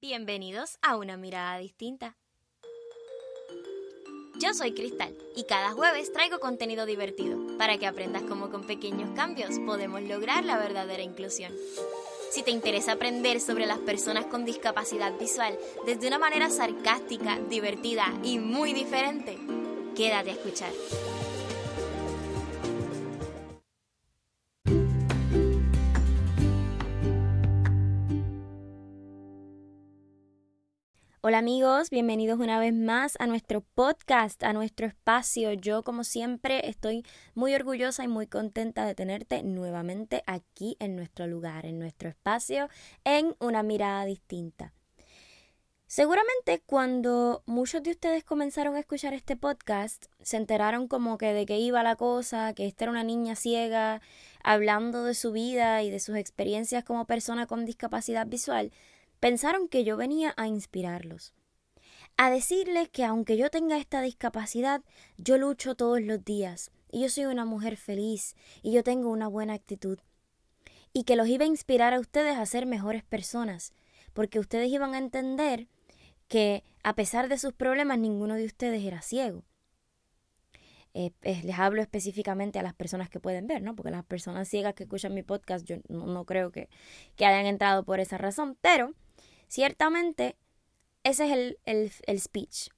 Bienvenidos a una mirada distinta. Yo soy Cristal y cada jueves traigo contenido divertido para que aprendas cómo con pequeños cambios podemos lograr la verdadera inclusión. Si te interesa aprender sobre las personas con discapacidad visual desde una manera sarcástica, divertida y muy diferente, quédate a escuchar. Hola amigos, bienvenidos una vez más a nuestro podcast, a nuestro espacio. Yo como siempre estoy muy orgullosa y muy contenta de tenerte nuevamente aquí en nuestro lugar, en nuestro espacio, en una mirada distinta. Seguramente cuando muchos de ustedes comenzaron a escuchar este podcast, se enteraron como que de qué iba la cosa, que esta era una niña ciega, hablando de su vida y de sus experiencias como persona con discapacidad visual, pensaron que yo venía a inspirarlos, a decirles que aunque yo tenga esta discapacidad, yo lucho todos los días y yo soy una mujer feliz y yo tengo una buena actitud y que los iba a inspirar a ustedes a ser mejores personas, porque ustedes iban a entender que a pesar de sus problemas ninguno de ustedes era ciego. Eh, les hablo específicamente a las personas que pueden ver, ¿no? Porque las personas ciegas que escuchan mi podcast yo no, creo que, que hayan entrado por esa razón, pero Ciertamente, ese es el, el, speech.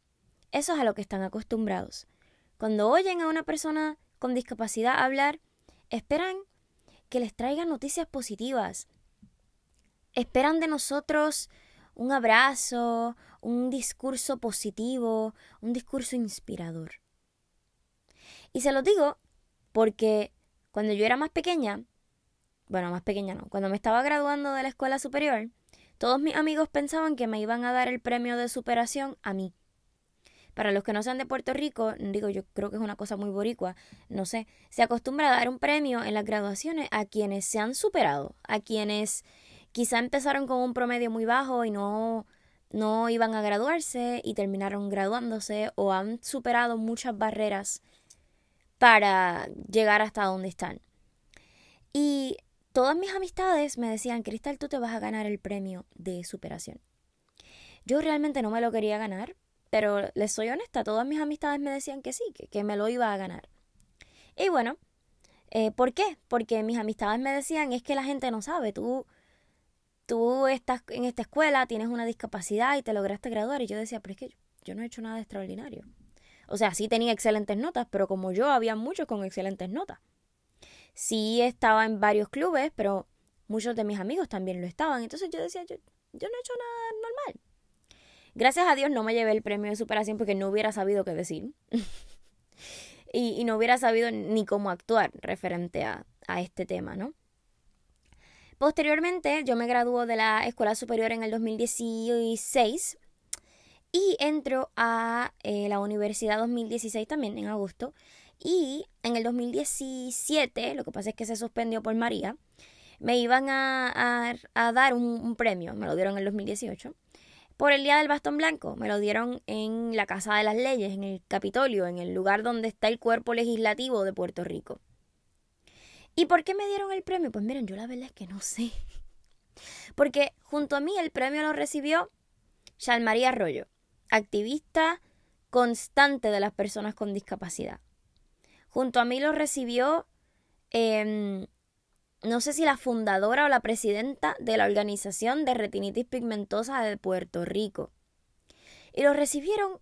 Eso es a lo que están acostumbrados. Cuando oyen a una persona con discapacidad hablar, esperan que les traigan noticias positivas. Esperan de nosotros un abrazo, un discurso positivo, un discurso inspirador. Y se lo digo porque cuando yo era más pequeña, bueno, más pequeña no, cuando me estaba graduando de la escuela superior, todos mis amigos pensaban que me iban a dar el premio de superación a mí. Para los que no sean de Puerto Rico, digo, yo creo que es una cosa muy boricua, no sé, se acostumbra a dar un premio en las graduaciones a quienes se han superado, a quienes quizá empezaron con un promedio muy bajo y no, no iban a graduarse y terminaron graduándose o han superado muchas barreras para llegar hasta donde están. Y todas mis amistades me decían, Cristal, tú te vas a ganar el premio de superación. Yo realmente no me lo quería ganar, pero les soy honesta, todas mis amistades me decían que sí, que, me lo iba a ganar. Y bueno, eh, ¿por qué? Porque mis amistades me decían, es que la gente no sabe, tú, tú estás en esta escuela, tienes una discapacidad y te lograste graduar. Y yo decía, pero es que yo, yo no he hecho nada extraordinario. O sea, sí tenía excelentes notas, pero como yo, había muchos con excelentes notas. Sí estaba en varios clubes, pero muchos de mis amigos también lo estaban. Entonces yo decía, yo, no he hecho nada normal. Gracias a Dios no me llevé el premio de superación porque no hubiera sabido qué decir. y, no hubiera sabido ni cómo actuar referente a, a este tema, ¿no? Posteriormente, yo me graduó de la escuela superior en el 2016 y entro a eh, la universidad 2016 también en agosto. Y en el 2017, lo que pasa es que se suspendió por María, me iban a, dar un, premio, me lo dieron en el 2018, por el Día del Bastón Blanco, me lo dieron en la Casa de las Leyes, en el Capitolio, en el lugar donde está el cuerpo legislativo de Puerto Rico. ¿Y por qué me dieron el premio? Pues miren, yo la verdad es que no sé. Porque junto a mí el premio lo recibió María Arroyo, activista constante de las personas con discapacidad. Junto a mí lo recibió, em, no sé si la fundadora o la presidenta de la Organización de Retinitis Pigmentosa de Puerto Rico. Y lo recibieron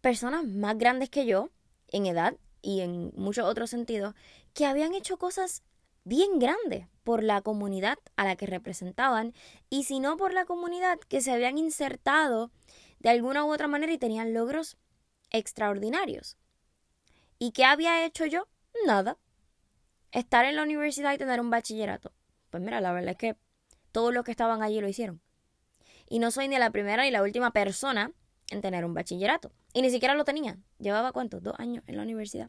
personas más grandes que yo, en edad y en muchos otros sentidos, que habían hecho cosas bien grandes por la comunidad a la que representaban y si no por la comunidad que se habían insertado de alguna u otra manera y tenían logros extraordinarios. ¿Y qué había hecho yo? Nada. Estar en la universidad y tener un bachillerato. Pues mira, la verdad es que todos los que estaban allí lo hicieron. Y no soy ni la primera ni la última persona en tener un bachillerato. Y ni siquiera lo tenía. Llevaba cuántos? Dos años en la universidad.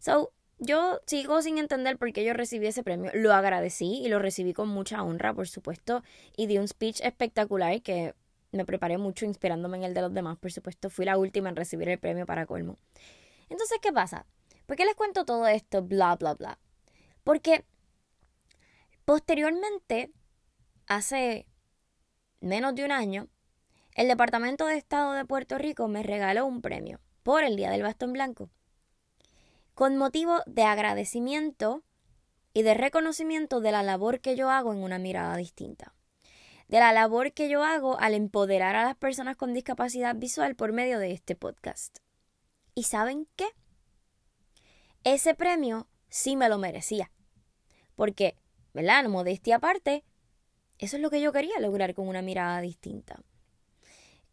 So, yo sigo sin entender por qué yo recibí ese premio. Lo agradecí y lo recibí con mucha honra, por supuesto. Y di un speech espectacular que me preparé mucho inspirándome en el de los demás, por supuesto. Fui la última en recibir el premio para colmo. Entonces, ¿qué pasa? ¿Por qué les cuento todo esto? Bla, bla, bla. Porque posteriormente, hace menos de un año, el Departamento de Estado de Puerto Rico me regaló un premio por el Día del Bastón Blanco, con motivo de agradecimiento y de reconocimiento de la labor que yo hago en una mirada distinta, de la labor que yo hago al empoderar a las personas con discapacidad visual por medio de este podcast. ¿Y saben qué? Ese premio sí me lo merecía, porque, ¿verdad? Modestia aparte, eso es lo que yo quería lograr con una mirada distinta.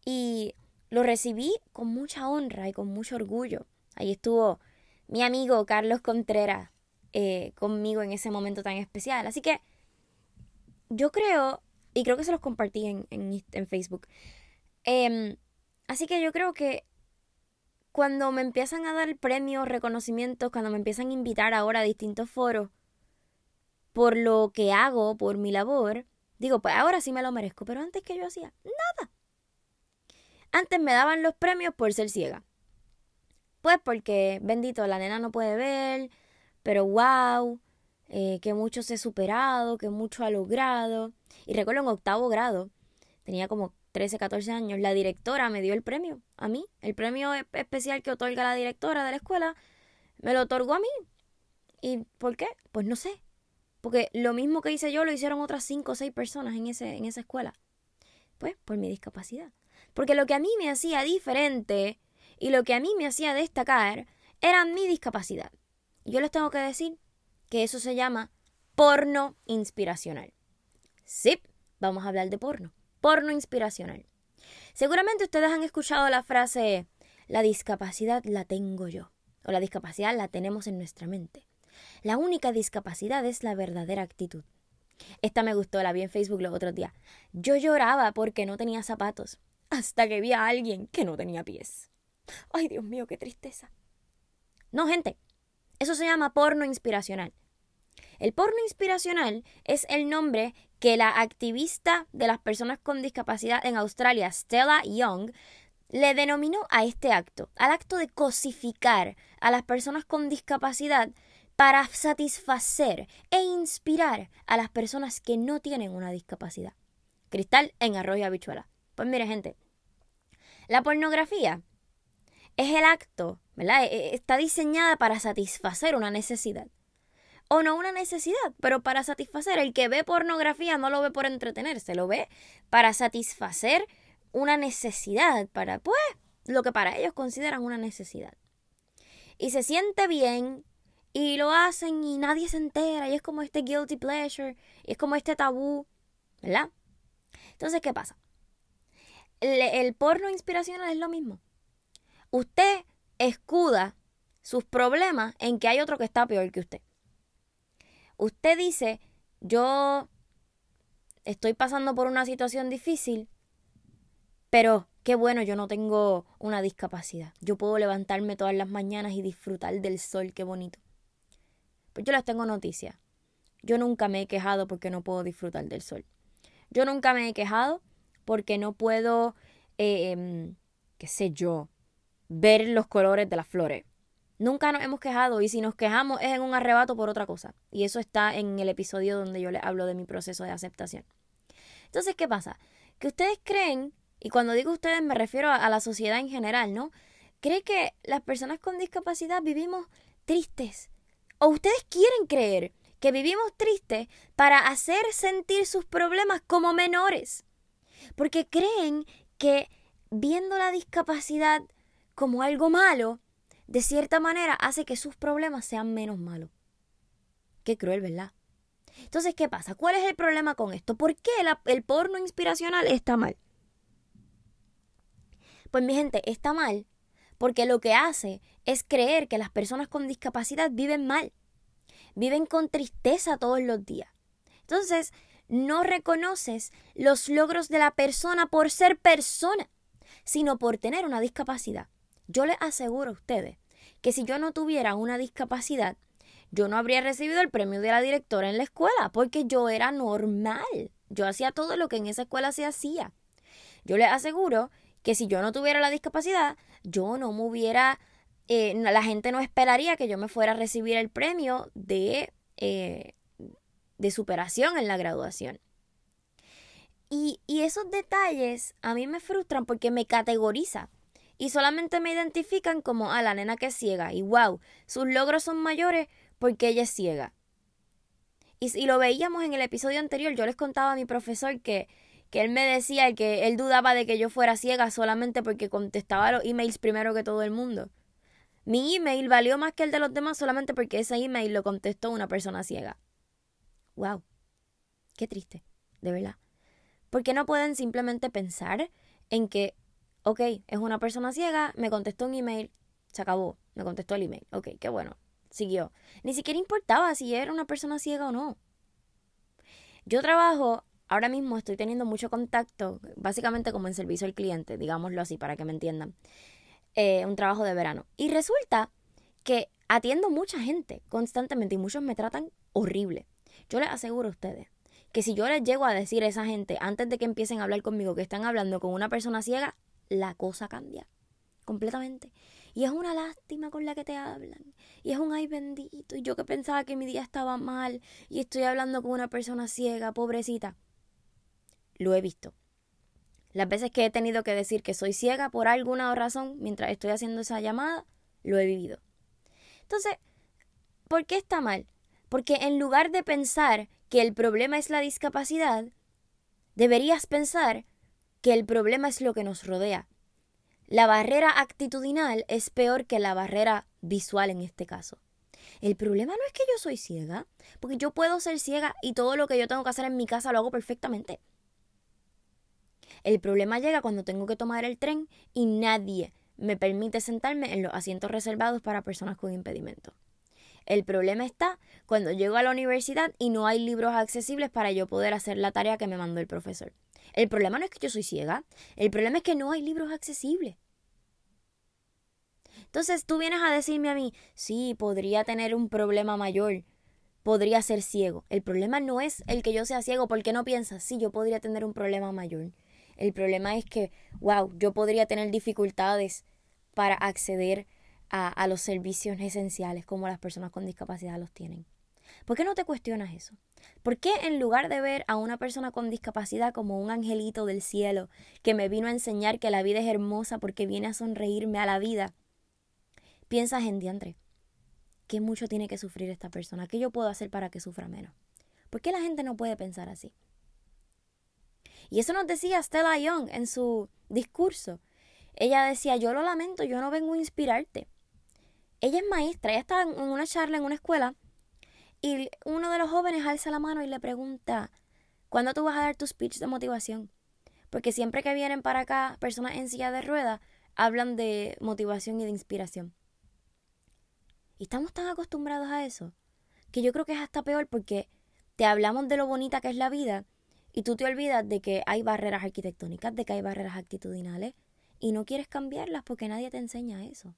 Y lo recibí con mucha honra y con mucho orgullo. Ahí estuvo mi amigo Carlos Contreras eh, conmigo en ese momento tan especial. Así que yo creo, y creo que se los compartí en, en, Facebook, em, así que yo creo que cuando me empiezan a dar premios, reconocimientos, cuando me empiezan a invitar ahora a distintos foros por lo que hago, por mi labor, digo, pues ahora sí me lo merezco, pero antes que yo hacía nada. Antes me daban los premios por ser ciega. Pues porque, bendito, la nena no puede ver, pero wow, eh, que mucho se ha superado, que mucho ha logrado. Y recuerdo en octavo grado, tenía como 13, 14 años, la directora me dio el premio a mí. El premio especial que otorga la directora de la escuela me lo otorgó a mí. ¿Y por qué? Pues no sé. Porque lo mismo que hice yo lo hicieron otras 5 o 6 personas en, ese, en esa escuela. Pues por mi discapacidad. Porque lo que a mí me hacía diferente y lo que a mí me hacía destacar era mi discapacidad. Yo les tengo que decir que eso se llama porno inspiracional. Sí, vamos a hablar de porno. Porno inspiracional. Seguramente ustedes han escuchado la frase la discapacidad la tengo yo o la discapacidad la tenemos en nuestra mente. La única discapacidad es la verdadera actitud. Esta me gustó, la vi en Facebook los otros días. Yo lloraba porque no tenía zapatos hasta que vi a alguien que no tenía pies. Ay, Dios mío, qué tristeza. No, gente, eso se llama porno inspiracional. El porno inspiracional es el nombre que la activista de las personas con discapacidad en Australia, Stella Young, le denominó a este acto, al acto de cosificar a las personas con discapacidad para satisfacer e inspirar a las personas que no tienen una discapacidad. Cristal en arroz y habichuela. Pues mire, gente, la pornografía es el acto, ¿verdad? E, e, está diseñada para satisfacer una necesidad. O no una necesidad, pero para satisfacer. El que ve pornografía no lo ve por entretenerse, lo ve para satisfacer una necesidad, para, pues, lo que para ellos consideran una necesidad. Y se siente bien, y lo hacen y nadie se entera, y es como este guilty pleasure, y es como este tabú, ¿verdad? Entonces, ¿qué pasa? el, porno inspiracional es lo mismo. Usted escuda sus problemas en que hay otro que está peor que usted. Usted dice, yo estoy pasando por una situación difícil, pero qué bueno, yo no tengo una discapacidad. Yo puedo levantarme todas las mañanas y disfrutar del sol, qué bonito. Pues yo les tengo noticias. Yo nunca me he quejado porque no puedo disfrutar del sol. Yo nunca me he quejado porque no puedo, eh, em, qué sé yo, ver los colores de las flores. Nunca nos hemos quejado y si nos quejamos es en un arrebato por otra cosa. Y eso está en el episodio donde yo les hablo de mi proceso de aceptación. Entonces, ¿qué pasa? Que ustedes creen, y cuando digo ustedes me refiero a, la sociedad en general, ¿no? Cree que las personas con discapacidad vivimos tristes. O ustedes quieren creer que vivimos tristes para hacer sentir sus problemas como menores porque creen que viendo la discapacidad como algo malo, de cierta manera hace que sus problemas sean menos malos. Qué cruel, ¿verdad? Entonces, ¿qué pasa? ¿Cuál es el problema con esto? ¿Por qué el porno inspiracional está mal? Pues mi gente, está mal porque lo que hace es creer que las personas con discapacidad viven mal, viven con tristeza todos los días. Entonces, no reconoces los logros de la persona por ser persona, sino por tener una discapacidad. Yo les aseguro a ustedes que si yo no tuviera una discapacidad, yo no habría recibido el premio de la directora en la escuela, porque yo era normal. Yo hacía todo lo que en esa escuela se hacía. Yo les aseguro que si yo no tuviera la discapacidad, yo no me hubiera, eh, la gente no esperaría que yo me fuera a recibir el premio de eh, de superación en la graduación. Y, y esos detalles a mí me frustran porque me categoriza y solamente me identifican como a ah, la nena que es ciega y wow, sus logros son mayores porque ella es ciega. Y, y lo veíamos en el episodio anterior, yo les contaba a mi profesor que, que él me decía que él dudaba de que yo fuera ciega solamente porque contestaba los emails primero que todo el mundo. Mi email valió más que el de los demás solamente porque ese email lo contestó una persona ciega. Wow. Qué triste, de verdad. ¿Por qué no pueden simplemente pensar en que ok, es una persona ciega, me contestó un email, se acabó, me contestó el email, ok, qué bueno, siguió. Ni siquiera importaba si era una persona ciega o no. Yo trabajo, ahora mismo estoy teniendo mucho contacto, básicamente como en servicio al cliente, digámoslo así, para que me entiendan. Eh, un trabajo de verano. Y resulta que atiendo mucha gente constantemente y muchos me tratan horrible. Yo les aseguro a ustedes que si yo les llego a decir a esa gente antes de que empiecen a hablar conmigo que están hablando con una persona ciega, la cosa cambia completamente. Y es una lástima con la que te hablan. Y es un ay bendito. Y yo que pensaba que mi día estaba mal y estoy hablando con una persona ciega, pobrecita. Lo he visto. Las veces que he tenido que decir que soy ciega por alguna razón mientras estoy haciendo esa llamada, lo he vivido. Entonces, ¿por qué está mal? Porque en lugar de pensar que el problema es la discapacidad, deberías pensar que el problema es lo que nos rodea. La barrera actitudinal es peor que la barrera visual en este caso. El problema no es que yo soy ciega, porque yo puedo ser ciega y todo lo que yo tengo que hacer en mi casa lo hago perfectamente. El problema llega cuando tengo que tomar el tren y nadie me permite sentarme en los asientos reservados para personas con impedimento. El problema está cuando llego a la universidad y no hay libros accesibles para yo poder hacer la tarea que me mandó el profesor. El problema no es que yo soy ciega, el problema es que no hay libros accesibles. Entonces tú vienes a decirme a mí, sí, podría tener un problema mayor, podría ser ciego. El problema no es el que yo sea ciego, porque no piensas, sí, yo podría tener un problema mayor. El problema es que, wow, yo podría tener dificultades para acceder a, a los servicios esenciales como las personas con discapacidad los tienen. ¿Por qué no te cuestionas eso? ¿Por qué en lugar de ver a una persona con discapacidad como un angelito del cielo que me vino a enseñar que la vida es hermosa porque viene a sonreírme a la vida, piensas en diantre? ¿Qué mucho tiene que sufrir esta persona? ¿Qué yo puedo hacer para que sufra menos? ¿Por qué la gente no puede pensar así? Y eso nos decía Stella Young en su discurso. Ella decía, yo lo lamento, yo no vengo a inspirarte. Ella es maestra, ella está en una charla en una escuela y uno de los jóvenes alza la mano y le pregunta, ¿cuándo tú vas a dar tu speech de motivación? Porque siempre que vienen para acá personas en silla de ruedas, hablan de motivación y de inspiración. Y estamos tan acostumbrados a eso, que yo creo que es hasta peor porque te hablamos de lo bonita que es la vida y tú te olvidas de que hay barreras arquitectónicas, de que hay barreras actitudinales y no quieres cambiarlas porque nadie te enseña eso.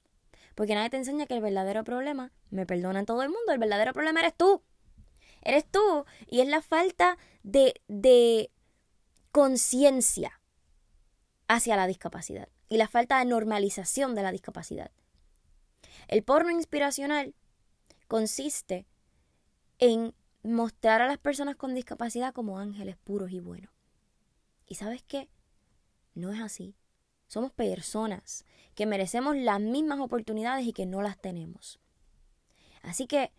Porque nadie te enseña que el verdadero problema, me perdonan todo el mundo, el verdadero problema eres tú. Eres tú. Y es la falta de, de conciencia hacia la discapacidad y la falta de normalización de la discapacidad. El porno inspiracional consiste en mostrar a las personas con discapacidad como ángeles puros y buenos. ¿Y sabes qué? No es así. Somos personas que merecemos las mismas oportunidades y que no las tenemos. Así que,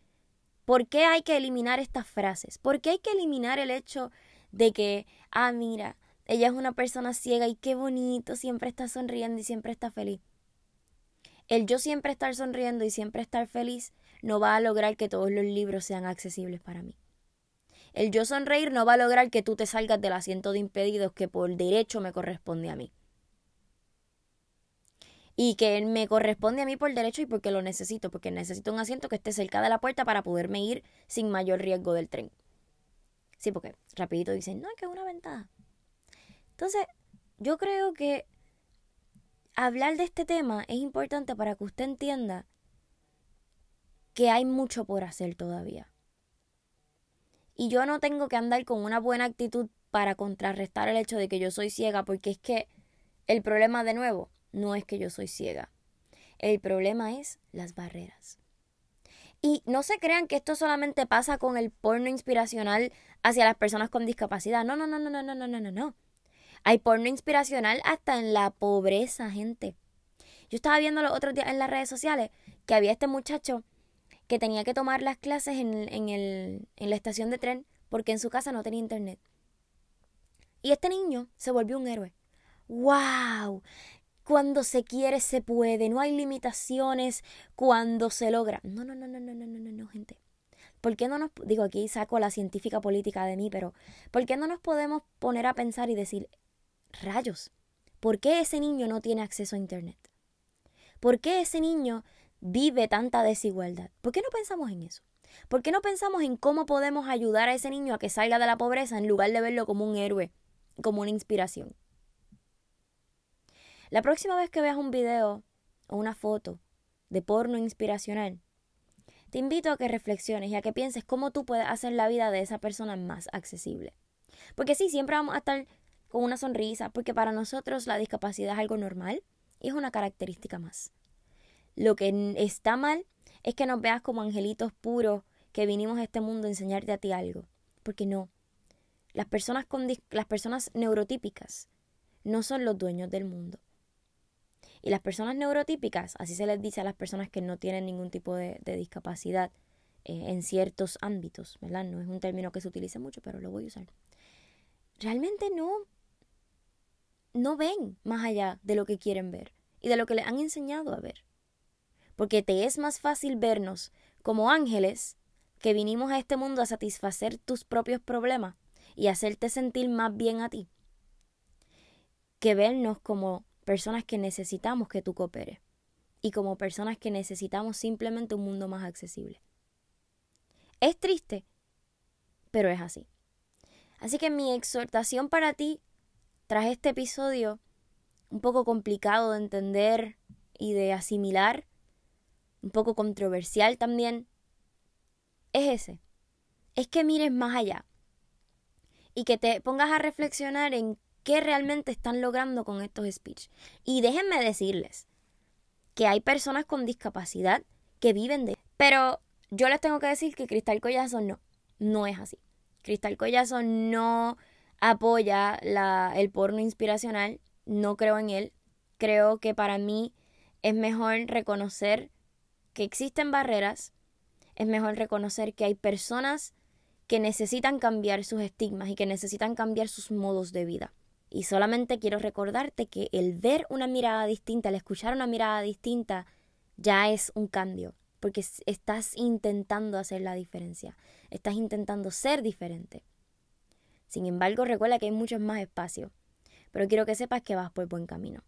¿por qué hay que eliminar estas frases? ¿Por qué hay que eliminar el hecho de que, ah, mira, ella es una persona ciega y qué bonito, siempre está sonriendo y siempre está feliz? El yo siempre estar sonriendo y siempre estar feliz no va a lograr que todos los libros sean accesibles para mí. El yo sonreír no va a lograr que tú te salgas del asiento de impedidos que por derecho me corresponde a mí y que me corresponde a mí por derecho y porque lo necesito, porque necesito un asiento que esté cerca de la puerta para poderme ir sin mayor riesgo del tren. Sí, porque rapidito dicen, no, que es una ventaja. Entonces, yo creo que hablar de este tema es importante para que usted entienda que hay mucho por hacer todavía. Y yo no tengo que andar con una buena actitud para contrarrestar el hecho de que yo soy ciega, porque es que el problema de nuevo no es que yo soy ciega. El problema es las barreras. Y no se crean que esto solamente pasa con el porno inspiracional hacia las personas con discapacidad. No, no, no, no, no, no, no, no, no. Hay porno inspiracional hasta en la pobreza, gente. Yo estaba viendo los otros días en las redes sociales que había este muchacho que tenía que tomar las clases en, en, el, en la estación de tren porque en su casa no tenía internet. Y este niño se volvió un héroe. ¡Wow! Cuando se quiere, se puede. No hay limitaciones cuando se logra. No, no, no, no, no, no, no, no, gente. ¿Por qué no nos, digo aquí saco la científica política de mí, pero ¿por qué no nos podemos poner a pensar y decir, rayos, ¿por qué ese niño no tiene acceso a Internet? ¿Por qué ese niño vive tanta desigualdad? ¿Por qué no pensamos en eso? ¿Por qué no pensamos en cómo podemos ayudar a ese niño a que salga de la pobreza en lugar de verlo como un héroe, como una inspiración? La próxima vez que veas un video o una foto de porno inspiracional, te invito a que reflexiones y a que pienses cómo tú puedes hacer la vida de esa persona más accesible. Porque sí, siempre vamos a estar con una sonrisa, porque para nosotros la discapacidad es algo normal y es una característica más. Lo que está mal es que nos veas como angelitos puros que vinimos a este mundo a enseñarte a ti algo. Porque no. Las personas, con las personas neurotípicas no son los dueños del mundo. Y las personas neurotípicas, así se les dice a las personas que no tienen ningún tipo de, discapacidad eh, en ciertos ámbitos, ¿verdad? No es un término que se utilice mucho, pero lo voy a usar. Realmente no, no ven más allá de lo que quieren ver y de lo que les han enseñado a ver. Porque te es más fácil vernos como ángeles que vinimos a este mundo a satisfacer tus propios problemas y hacerte sentir más bien a ti, que vernos como personas que necesitamos que tú cooperes y como personas que necesitamos simplemente un mundo más accesible. Es triste, pero es así. Así que mi exhortación para ti tras este episodio, un poco complicado de entender y de asimilar, un poco controversial también, es ese. Es que mires más allá y que te pongas a reflexionar en qué realmente están logrando con estos speech. Y déjenme decirles que hay personas con discapacidad que viven de... Pero yo les tengo que decir que Cristal Collazo no, no es así. Cristal Collazo no apoya la, el porno inspiracional, no creo en él. Creo que para mí es mejor reconocer que existen barreras, es mejor reconocer que hay personas que necesitan cambiar sus estigmas y que necesitan cambiar sus modos de vida. Y solamente quiero recordarte que el ver una mirada distinta, el escuchar una mirada distinta, ya es un cambio, porque estás intentando hacer la diferencia, estás intentando ser diferente. Sin embargo, recuerda que hay muchos más espacios, pero quiero que sepas que vas por buen camino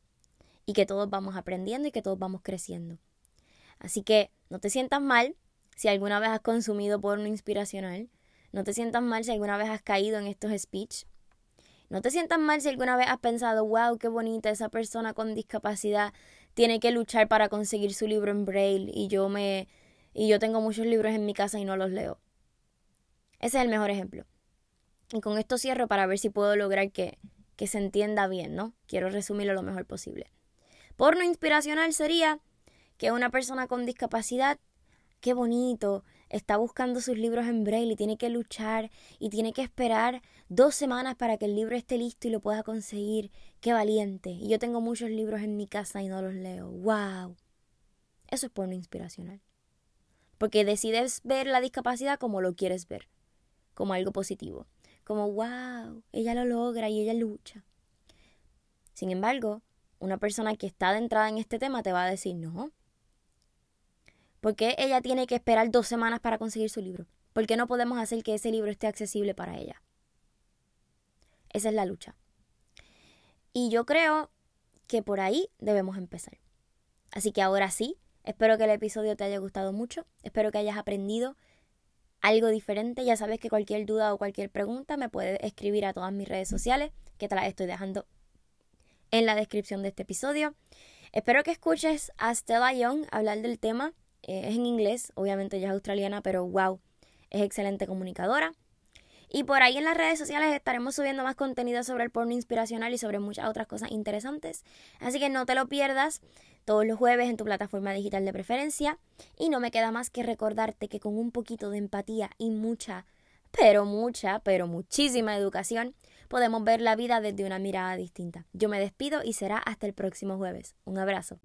y que todos vamos aprendiendo y que todos vamos creciendo. Así que no te sientas mal si alguna vez has consumido porno inspiracional, no te sientas mal si alguna vez has caído en estos speech, no te sientas mal si alguna vez has pensado, wow, qué bonita esa persona con discapacidad tiene que luchar para conseguir su libro en braille y yo me y yo tengo muchos libros en mi casa y no los leo. Ese es el mejor ejemplo. Y con esto cierro para ver si puedo lograr que, que se entienda bien, ¿no? Quiero resumirlo lo mejor posible. Porno inspiracional sería que una persona con discapacidad, qué bonito, está buscando sus libros en braille y tiene que luchar y tiene que esperar dos semanas para que el libro esté listo y lo pueda conseguir. Qué valiente. Y yo tengo muchos libros en mi casa y no los leo. ¡Wow! Eso es porno inspiracional. Porque decides ver la discapacidad como lo quieres ver, como algo positivo. Como, wow, ella lo logra y ella lucha. Sin embargo, una persona que está adentrada en este tema te va a decir, no, ¿Por qué ella tiene que esperar dos semanas para conseguir su libro? ¿Por qué no podemos hacer que ese libro esté accesible para ella? Esa es la lucha. Y yo creo que por ahí debemos empezar. Así que ahora sí, espero que el episodio te haya gustado mucho, espero que hayas aprendido algo diferente. Ya sabes que cualquier duda o cualquier pregunta me puedes escribir a todas mis redes sociales, que te las estoy dejando en la descripción de este episodio. Espero que escuches a Stella Young hablar del tema eh, es en inglés, obviamente ella es australiana, pero wow, es excelente comunicadora. Y por ahí en las redes sociales estaremos subiendo más contenido sobre el porno inspiracional y sobre muchas otras cosas interesantes. Así que no te lo pierdas todos los jueves en tu plataforma digital de preferencia. Y no me queda más que recordarte que con un poquito de empatía y mucha, pero mucha, pero muchísima educación, podemos ver la vida desde una mirada distinta. Yo me despido y será hasta el próximo jueves. Un abrazo.